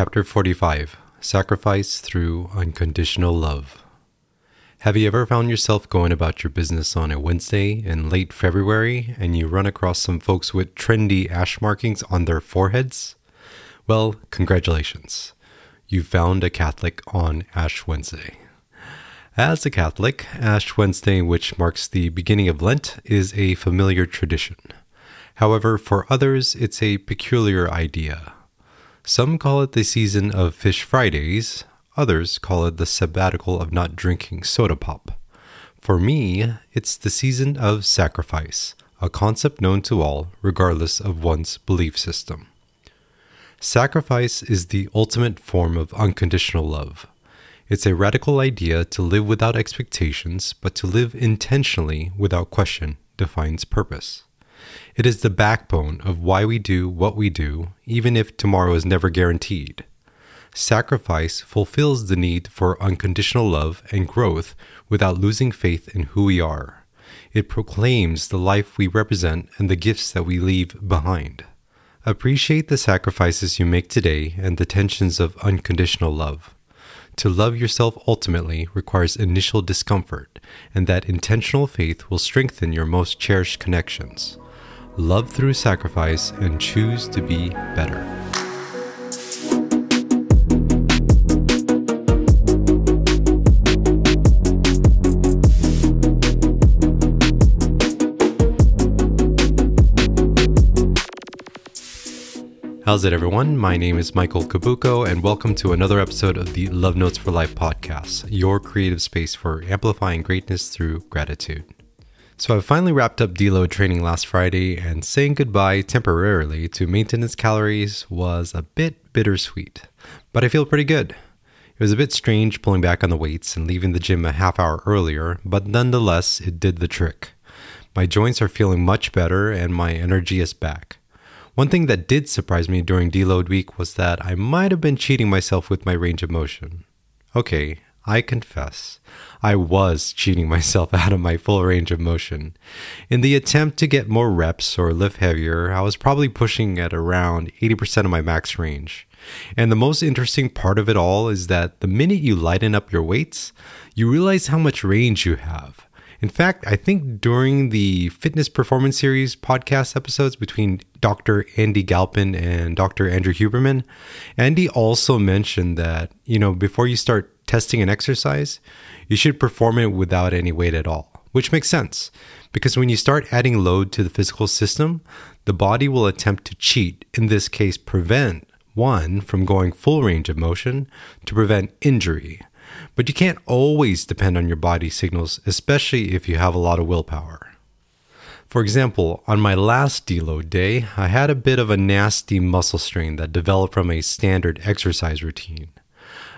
Chapter 45 Sacrifice Through Unconditional Love. Have you ever found yourself going about your business on a Wednesday in late February and you run across some folks with trendy ash markings on their foreheads? Well, congratulations. You found a Catholic on Ash Wednesday. As a Catholic, Ash Wednesday, which marks the beginning of Lent, is a familiar tradition. However, for others, it's a peculiar idea. Some call it the season of Fish Fridays, others call it the sabbatical of not drinking soda pop. For me, it's the season of sacrifice, a concept known to all, regardless of one's belief system. Sacrifice is the ultimate form of unconditional love. It's a radical idea to live without expectations, but to live intentionally without question defines purpose. It is the backbone of why we do what we do, even if tomorrow is never guaranteed. Sacrifice fulfills the need for unconditional love and growth without losing faith in who we are. It proclaims the life we represent and the gifts that we leave behind. Appreciate the sacrifices you make today and the tensions of unconditional love. To love yourself ultimately requires initial discomfort, and that intentional faith will strengthen your most cherished connections love through sacrifice, and choose to be better. How's it, everyone? My name is Michael Cabuco, and welcome to another episode of the Love Notes for Life podcast, your creative space for amplifying greatness through gratitude. So I finally wrapped up deload training last Friday, and saying goodbye temporarily to maintenance calories was a bit bittersweet. But I feel pretty good. It was a bit strange pulling back on the weights and leaving the gym a half hour earlier, but nonetheless, it did the trick. My joints are feeling much better and my energy is back. One thing that did surprise me during deload week was that I might have been cheating myself with my range of motion. Okay, I confess, I was cheating myself out of my full range of motion. In the attempt to get more reps or lift heavier, I was probably pushing at around 80% of my max range. And the most interesting part of it all is that the minute you lighten up your weights, you realize how much range you have. In fact, I think during the Fitness Performance Series podcast episodes between Dr. Andy Galpin and Dr. Andrew Huberman, Andy also mentioned that, you know, before you start testing an exercise, you should perform it without any weight at all, which makes sense because when you start adding load to the physical system, the body will attempt to cheat, in this case, prevent one from going full range of motion to prevent injury. But you can't always depend on your body signals, especially if you have a lot of willpower. For example, on my last deload day, I had a bit of a nasty muscle strain that developed from a standard exercise routine.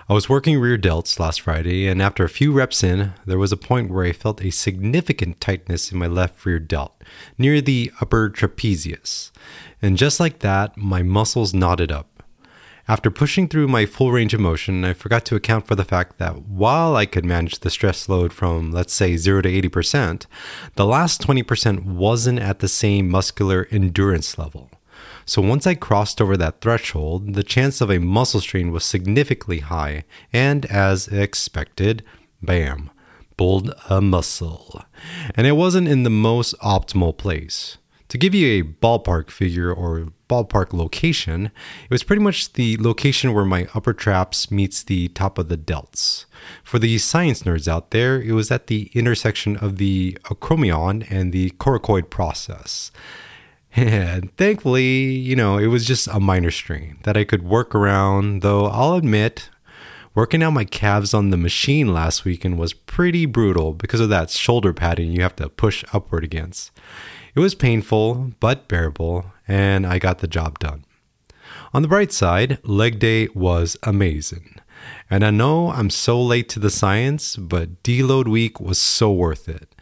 I was working rear delts last Friday, and after a few reps in, there was a point where I felt a significant tightness in my left rear delt, near the upper trapezius. And just like that, my muscles knotted up. After pushing through my full range of motion, I forgot to account for the fact that while I could manage the stress load from, let's say, 0 to 80%, the last 20% wasn't at the same muscular endurance level. So once I crossed over that threshold, the chance of a muscle strain was significantly high, and as expected, bam, pulled a muscle. And it wasn't in the most optimal place. To give you a ballpark figure or ballpark location, it was pretty much the location where my upper traps meets the top of the delts. For the science nerds out there, it was at the intersection of the acromion and the coracoid process. And thankfully, you know, it was just a minor strain that I could work around, though I'll admit, working out my calves on the machine last weekend was pretty brutal because of that shoulder padding you have to push upward against. It was painful, but bearable, and I got the job done. On the bright side, leg day was amazing. And I know I'm so late to the science, but deload week was so worth it.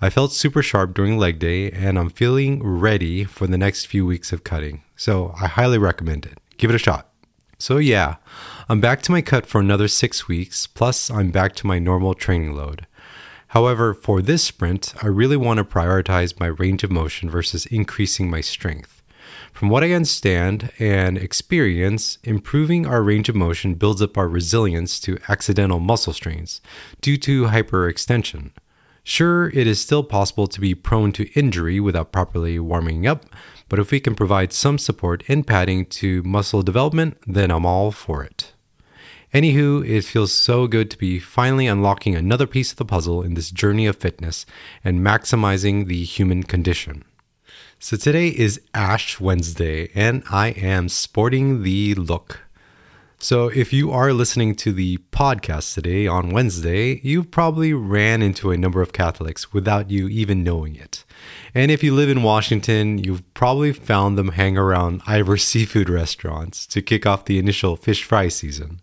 I felt super sharp during leg day and I'm feeling ready for the next few weeks of cutting. So I highly recommend it. Give it a shot. So, yeah, I'm back to my cut for another six weeks, plus, I'm back to my normal training load. However, for this sprint, I really want to prioritize my range of motion versus increasing my strength. From what I understand and experience, improving our range of motion builds up our resilience to accidental muscle strains due to hyperextension. Sure, it is still possible to be prone to injury without properly warming up, but if we can provide some support and padding to muscle development, then I'm all for it. Anywho, it feels so good to be finally unlocking another piece of the puzzle in this journey of fitness and maximizing the human condition. So today is Ash Wednesday, and I am sporting the look. So, if you are listening to the podcast today on Wednesday, you probably ran into a number of Catholics without you even knowing it. And if you live in Washington, you've probably found them hang around Ivar seafood restaurants to kick off the initial fish fry season.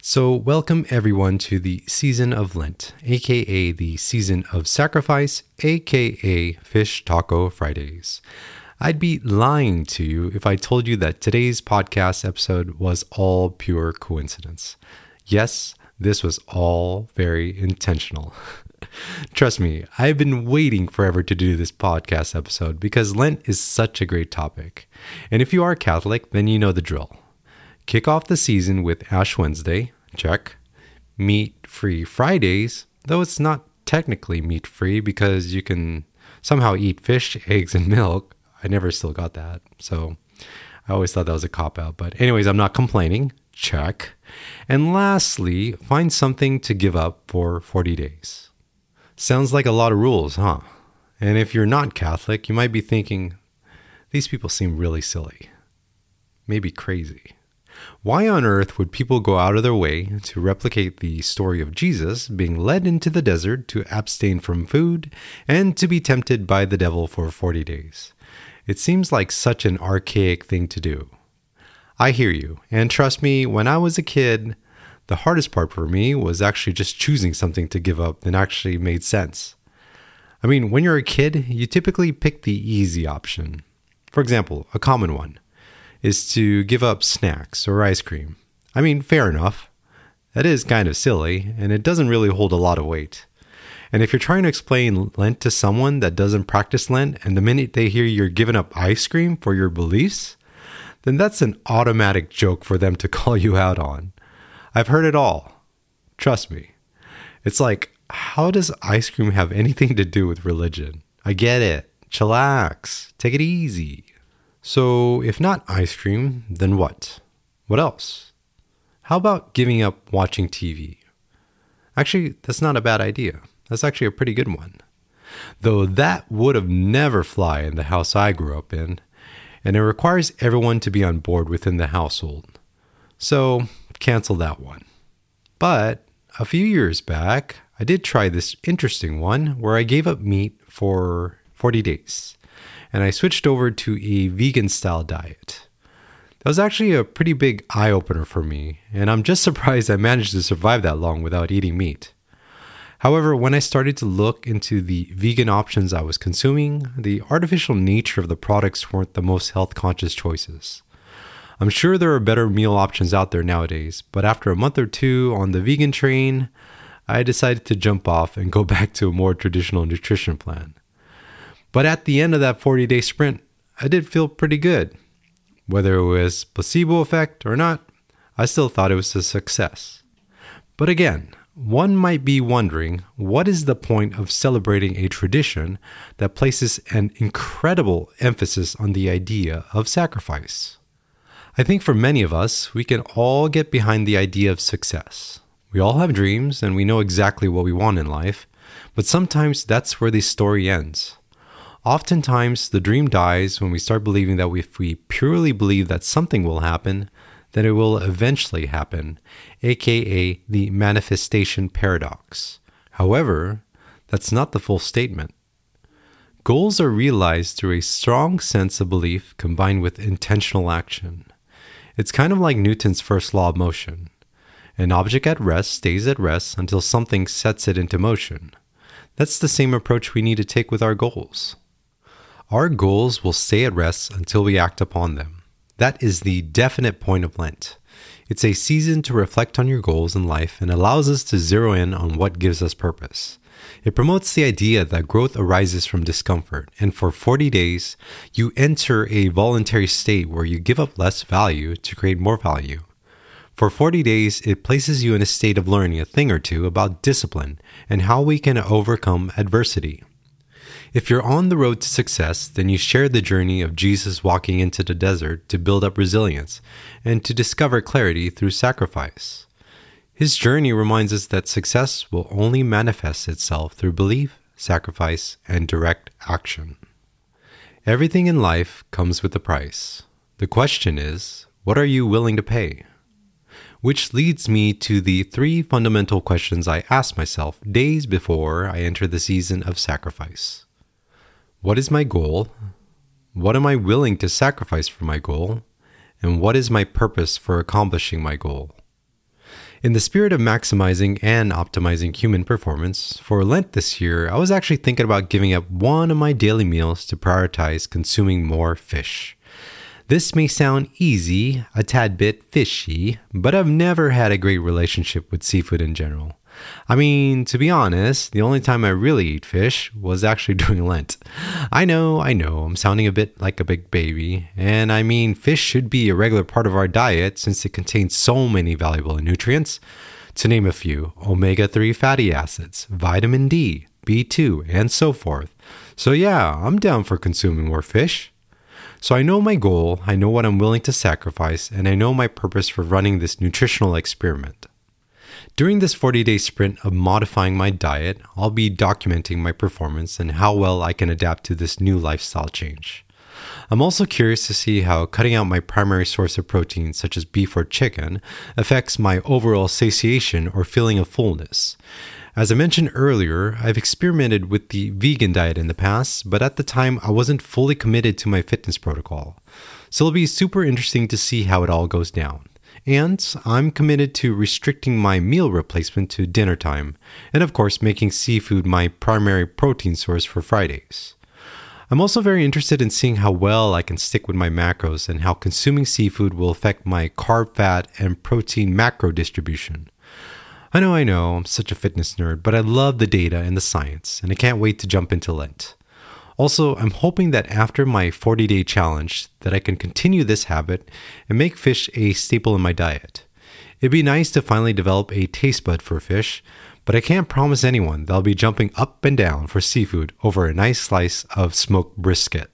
So, welcome everyone to the season of Lent, aka the season of sacrifice, aka Fish Taco Fridays. I'd be lying to you if I told you that today's podcast episode was all pure coincidence. Yes, this was all very intentional. Trust me, I've been waiting forever to do this podcast episode because Lent is such a great topic. And if you are Catholic, then you know the drill. Kick off the season with Ash Wednesday, check. Meat free Fridays, though it's not technically meat free because you can somehow eat fish, eggs, and milk. I never still got that. So I always thought that was a cop out. But, anyways, I'm not complaining. Check. And lastly, find something to give up for 40 days. Sounds like a lot of rules, huh? And if you're not Catholic, you might be thinking, these people seem really silly, maybe crazy. Why on earth would people go out of their way to replicate the story of Jesus being led into the desert to abstain from food and to be tempted by the devil for 40 days? It seems like such an archaic thing to do. I hear you, and trust me, when I was a kid, the hardest part for me was actually just choosing something to give up that actually made sense. I mean, when you're a kid, you typically pick the easy option. For example, a common one is to give up snacks or ice cream. I mean, fair enough. That is kind of silly, and it doesn't really hold a lot of weight. And if you're trying to explain Lent to someone that doesn't practice Lent, and the minute they hear you're giving up ice cream for your beliefs, then that's an automatic joke for them to call you out on. I've heard it all. Trust me. It's like, how does ice cream have anything to do with religion? I get it. Chillax. Take it easy. So, if not ice cream, then what? What else? How about giving up watching TV? Actually, that's not a bad idea. That's actually a pretty good one. Though that would have never fly in the house I grew up in, and it requires everyone to be on board within the household. So, cancel that one. But a few years back, I did try this interesting one where I gave up meat for 40 days and I switched over to a vegan style diet. That was actually a pretty big eye opener for me, and I'm just surprised I managed to survive that long without eating meat. However, when I started to look into the vegan options I was consuming, the artificial nature of the products weren't the most health conscious choices. I'm sure there are better meal options out there nowadays, but after a month or two on the vegan train, I decided to jump off and go back to a more traditional nutrition plan. But at the end of that 40 day sprint, I did feel pretty good. Whether it was placebo effect or not, I still thought it was a success. But again, one might be wondering what is the point of celebrating a tradition that places an incredible emphasis on the idea of sacrifice? I think for many of us, we can all get behind the idea of success. We all have dreams and we know exactly what we want in life, but sometimes that's where the story ends. Oftentimes, the dream dies when we start believing that if we purely believe that something will happen, then it will eventually happen, aka the manifestation paradox. However, that's not the full statement. Goals are realized through a strong sense of belief combined with intentional action. It's kind of like Newton's first law of motion. An object at rest stays at rest until something sets it into motion. That's the same approach we need to take with our goals. Our goals will stay at rest until we act upon them. That is the definite point of Lent. It's a season to reflect on your goals in life and allows us to zero in on what gives us purpose. It promotes the idea that growth arises from discomfort, and for 40 days, you enter a voluntary state where you give up less value to create more value. For 40 days, it places you in a state of learning a thing or two about discipline and how we can overcome adversity. If you're on the road to success, then you share the journey of Jesus walking into the desert to build up resilience and to discover clarity through sacrifice. His journey reminds us that success will only manifest itself through belief, sacrifice, and direct action. Everything in life comes with a price. The question is, what are you willing to pay? which leads me to the three fundamental questions I ask myself days before I enter the season of sacrifice. What is my goal? What am I willing to sacrifice for my goal? And what is my purpose for accomplishing my goal? In the spirit of maximizing and optimizing human performance, for Lent this year, I was actually thinking about giving up one of my daily meals to prioritize consuming more fish. This may sound easy, a tad bit fishy, but I've never had a great relationship with seafood in general. I mean, to be honest, the only time I really eat fish was actually during Lent. I know, I know, I'm sounding a bit like a big baby, and I mean, fish should be a regular part of our diet since it contains so many valuable nutrients. To name a few omega 3 fatty acids, vitamin D, B2, and so forth. So, yeah, I'm down for consuming more fish. So I know my goal, I know what I'm willing to sacrifice, and I know my purpose for running this nutritional experiment. During this 40 day sprint of modifying my diet, I'll be documenting my performance and how well I can adapt to this new lifestyle change. I'm also curious to see how cutting out my primary source of protein, such as beef or chicken, affects my overall satiation or feeling of fullness. As I mentioned earlier, I've experimented with the vegan diet in the past, but at the time I wasn't fully committed to my fitness protocol. So it'll be super interesting to see how it all goes down. And I'm committed to restricting my meal replacement to dinner time, and of course, making seafood my primary protein source for Fridays. I'm also very interested in seeing how well I can stick with my macros and how consuming seafood will affect my carb, fat, and protein macro distribution. I know, I know, I'm such a fitness nerd, but I love the data and the science, and I can't wait to jump into Lent. Also, I'm hoping that after my 40 day challenge that I can continue this habit and make fish a staple in my diet. It'd be nice to finally develop a taste bud for fish, but I can't promise anyone that I'll be jumping up and down for seafood over a nice slice of smoked brisket.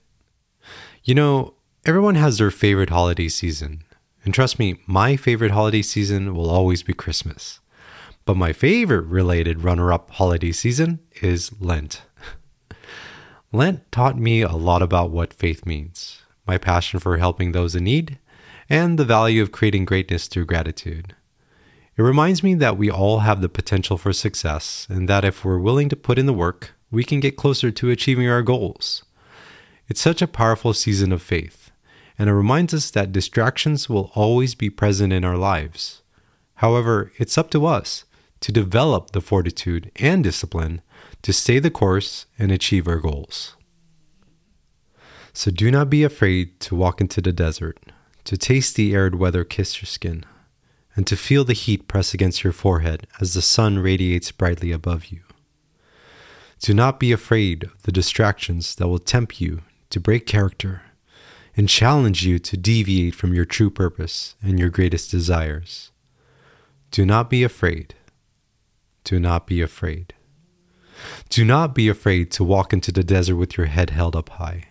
You know, everyone has their favorite holiday season, and trust me, my favorite holiday season will always be Christmas. But my favorite related runner up holiday season is Lent. Lent taught me a lot about what faith means, my passion for helping those in need, and the value of creating greatness through gratitude. It reminds me that we all have the potential for success, and that if we're willing to put in the work, we can get closer to achieving our goals. It's such a powerful season of faith, and it reminds us that distractions will always be present in our lives. However, it's up to us to develop the fortitude and discipline to stay the course and achieve our goals. So do not be afraid to walk into the desert, to taste the arid weather kiss your skin, and to feel the heat press against your forehead as the sun radiates brightly above you. Do not be afraid of the distractions that will tempt you to break character and challenge you to deviate from your true purpose and your greatest desires. Do not be afraid do not be afraid. Do not be afraid to walk into the desert with your head held up high,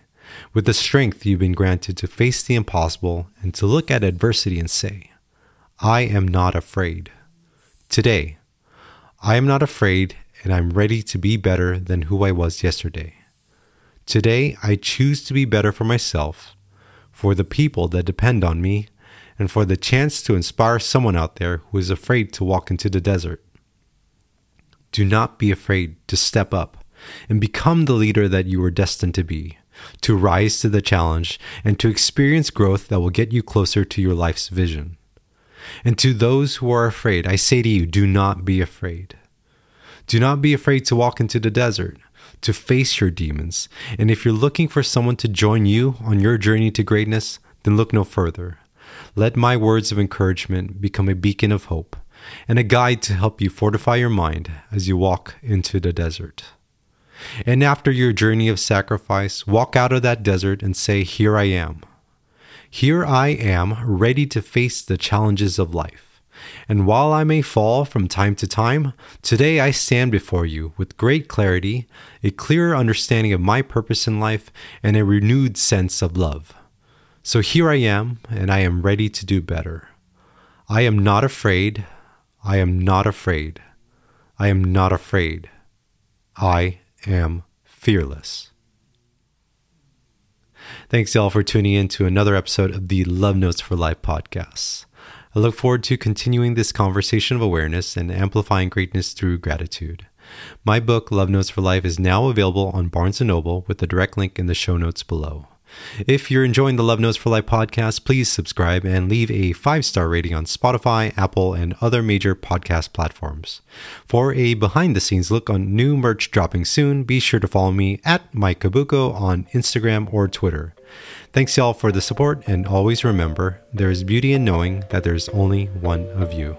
with the strength you've been granted to face the impossible and to look at adversity and say, I am not afraid. Today, I am not afraid and I'm ready to be better than who I was yesterday. Today, I choose to be better for myself, for the people that depend on me, and for the chance to inspire someone out there who is afraid to walk into the desert. Do not be afraid to step up and become the leader that you were destined to be, to rise to the challenge, and to experience growth that will get you closer to your life's vision. And to those who are afraid, I say to you, do not be afraid. Do not be afraid to walk into the desert, to face your demons. And if you're looking for someone to join you on your journey to greatness, then look no further. let my words of encouragement become a beacon of hope and a guide to help you fortify your mind as you walk into the desert. And after your journey of sacrifice, walk out of that desert and say, Here I am. Here I am, ready to face the challenges of life. And while I may fall from time to time, today I stand before you with great clarity, a clearer understanding of my purpose in life, and a renewed sense of love. So here I am, and I am ready to do better. I am not afraid. I am not afraid. I am not afraid. I am fearless. Thanks, y'all, for tuning in to another episode of the Love Notes for Life podcast. I look forward to continuing this conversation of awareness and amplifying greatness through gratitude. My book, Love Notes for Life, is now available on Barnes & Noble with the direct link in the show notes below. If you're enjoying the Love Notes for Life podcast, please subscribe and leave a five star rating on Spotify, Apple, and other major podcast platforms. For a behind the scenes look on new merch dropping soon, be sure to follow me at Mike Cabuco on Instagram or Twitter. Thanks, y'all, for the support, and always remember there is beauty in knowing that there's only one of you.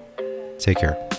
Take care.